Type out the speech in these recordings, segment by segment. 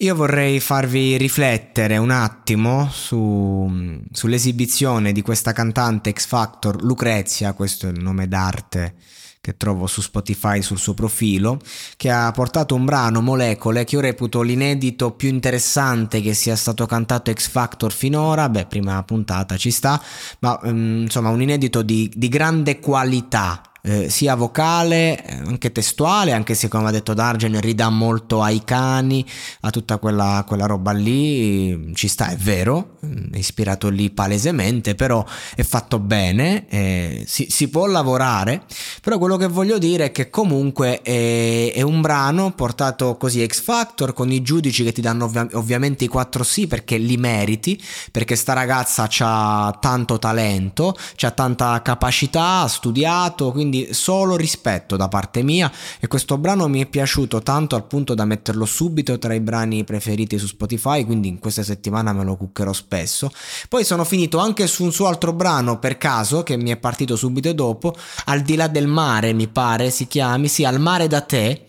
Io vorrei farvi riflettere un attimo su, sull'esibizione di questa cantante X Factor, Lucrezia, questo è il nome d'arte che trovo su Spotify sul suo profilo, che ha portato un brano, Molecole, che io reputo l'inedito più interessante che sia stato cantato X Factor finora, beh, prima puntata ci sta, ma um, insomma un inedito di, di grande qualità, eh, sia vocale, eh, anche testuale, anche se come ha detto Dargen ridà molto ai cani, a tutta quella, quella roba lì, ci sta, è vero, è ispirato lì palesemente, però è fatto bene, eh, si, si, può lavorare, però quello che voglio dire è che comunque è, è un brano portato così X Factor con i giudici che ti danno ovvia- ovviamente i 4 sì perché li meriti, perché sta ragazza ha tanto talento, ha tanta capacità, ha studiato, quindi quindi solo rispetto da parte mia e questo brano mi è piaciuto tanto al punto da metterlo subito tra i brani preferiti su Spotify, quindi in questa settimana me lo cuccherò spesso. Poi sono finito anche su un suo altro brano per caso che mi è partito subito dopo, Al di là del mare mi pare si chiami, sì, Al mare da te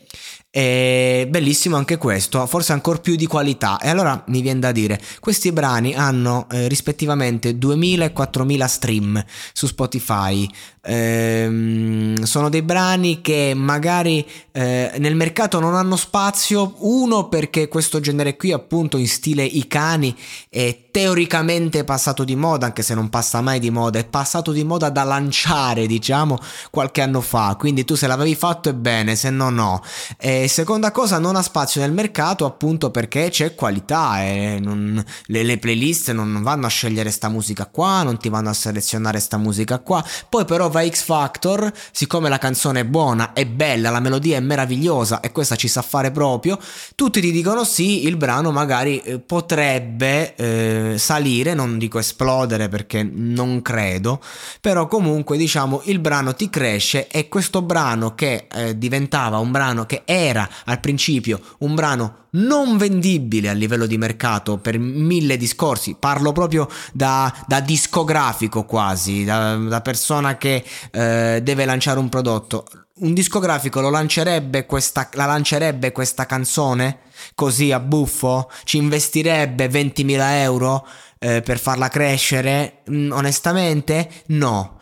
è bellissimo anche questo, forse ancora più di qualità. E allora mi viene da dire, questi brani hanno eh, rispettivamente 2000 e 4000 stream su Spotify. Ehm, sono dei brani che magari eh, nel mercato non hanno spazio, uno perché questo genere qui appunto in stile i cani è teoricamente passato di moda, anche se non passa mai di moda, è passato di moda da lanciare, diciamo, qualche anno fa. Quindi tu se l'avevi fatto è bene, se no no. E seconda cosa, non ha spazio nel mercato appunto perché c'è qualità e non, le, le, playlist non vanno a scegliere sta musica qua, non ti vanno a selezionare sta musica qua. Poi però va X Factor, siccome la canzone è buona, è bella, la melodia è meravigliosa e questa ci sa fare proprio, tutti ti dicono sì, il brano magari eh, potrebbe... Eh, salire, non dico esplodere perché non credo, però comunque diciamo il brano ti cresce e questo brano che eh, diventava un brano che era al principio un brano non vendibile a livello di mercato per mille discorsi, parlo proprio da, da discografico quasi, da, da persona che eh, deve lanciare un prodotto. Un discografico lo lancerebbe questa, la lancerebbe questa canzone? così a buffo? Ci investirebbe 20.000 euro eh, per farla crescere? Mm, onestamente no,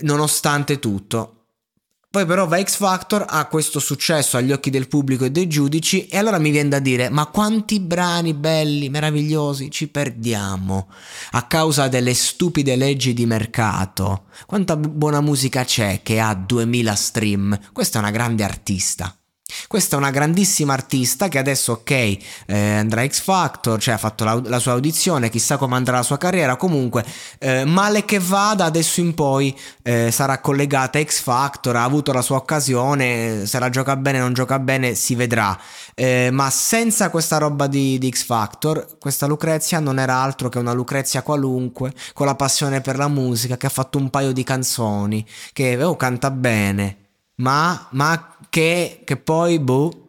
nonostante tutto. Poi però va X Factor, ha questo successo agli occhi del pubblico e dei giudici e allora mi viene da dire ma quanti brani belli, meravigliosi ci perdiamo a causa delle stupide leggi di mercato? Quanta buona musica c'è che ha 2000 stream? Questa è una grande artista. Questa è una grandissima artista che adesso, ok, eh, andrà a X Factor, cioè ha fatto la, la, sua audizione, chissà come andrà la sua carriera. Comunque, eh, male che vada, adesso in poi eh, sarà collegata a X Factor, ha avuto la sua occasione, se la gioca bene o non gioca bene, si vedrà. Eh, ma senza questa roba di, di X Factor, questa Lucrezia non era altro che una Lucrezia qualunque, con la passione per la musica, che ha fatto un paio di canzoni, che oh, canta bene. Ma, ma che, che poi, boh,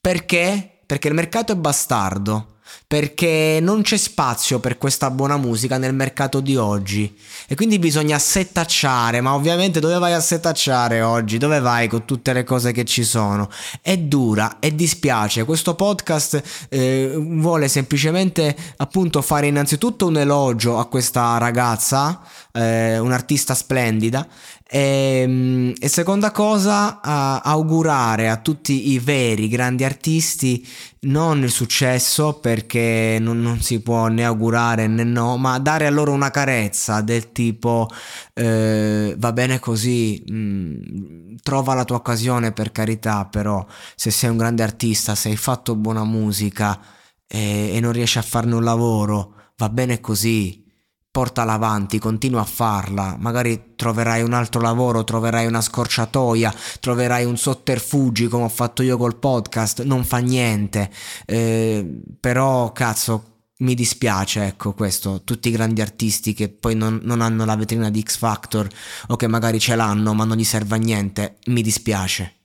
perché? Perché il mercato è bastardo perché non c'è spazio per questa buona musica nel mercato di oggi e quindi bisogna settacciare, ma ovviamente dove vai a settacciare oggi? Dove vai con tutte le cose che ci sono? È dura e dispiace, questo podcast eh, vuole semplicemente appunto fare innanzitutto un elogio a questa ragazza, eh, un'artista splendida e, ehm, e, seconda cosa, a augurare a tutti i veri grandi artisti non il successo perché non, non, si può né augurare né no, ma dare a loro una carezza del tipo eh, va bene così, mh, mm, trova la tua occasione per carità, però se sei un grande artista, se hai fatto buona musica e, e non riesci a farne un lavoro, va bene così portala avanti, continua a farla, magari troverai un altro lavoro, troverai una scorciatoia, troverai un sotterfugi come ho fatto io col podcast, non fa niente, eh, però cazzo mi dispiace, ecco questo, tutti i grandi artisti che poi non, non, hanno la vetrina di X Factor o che magari ce l'hanno ma non gli serve a niente, mi dispiace.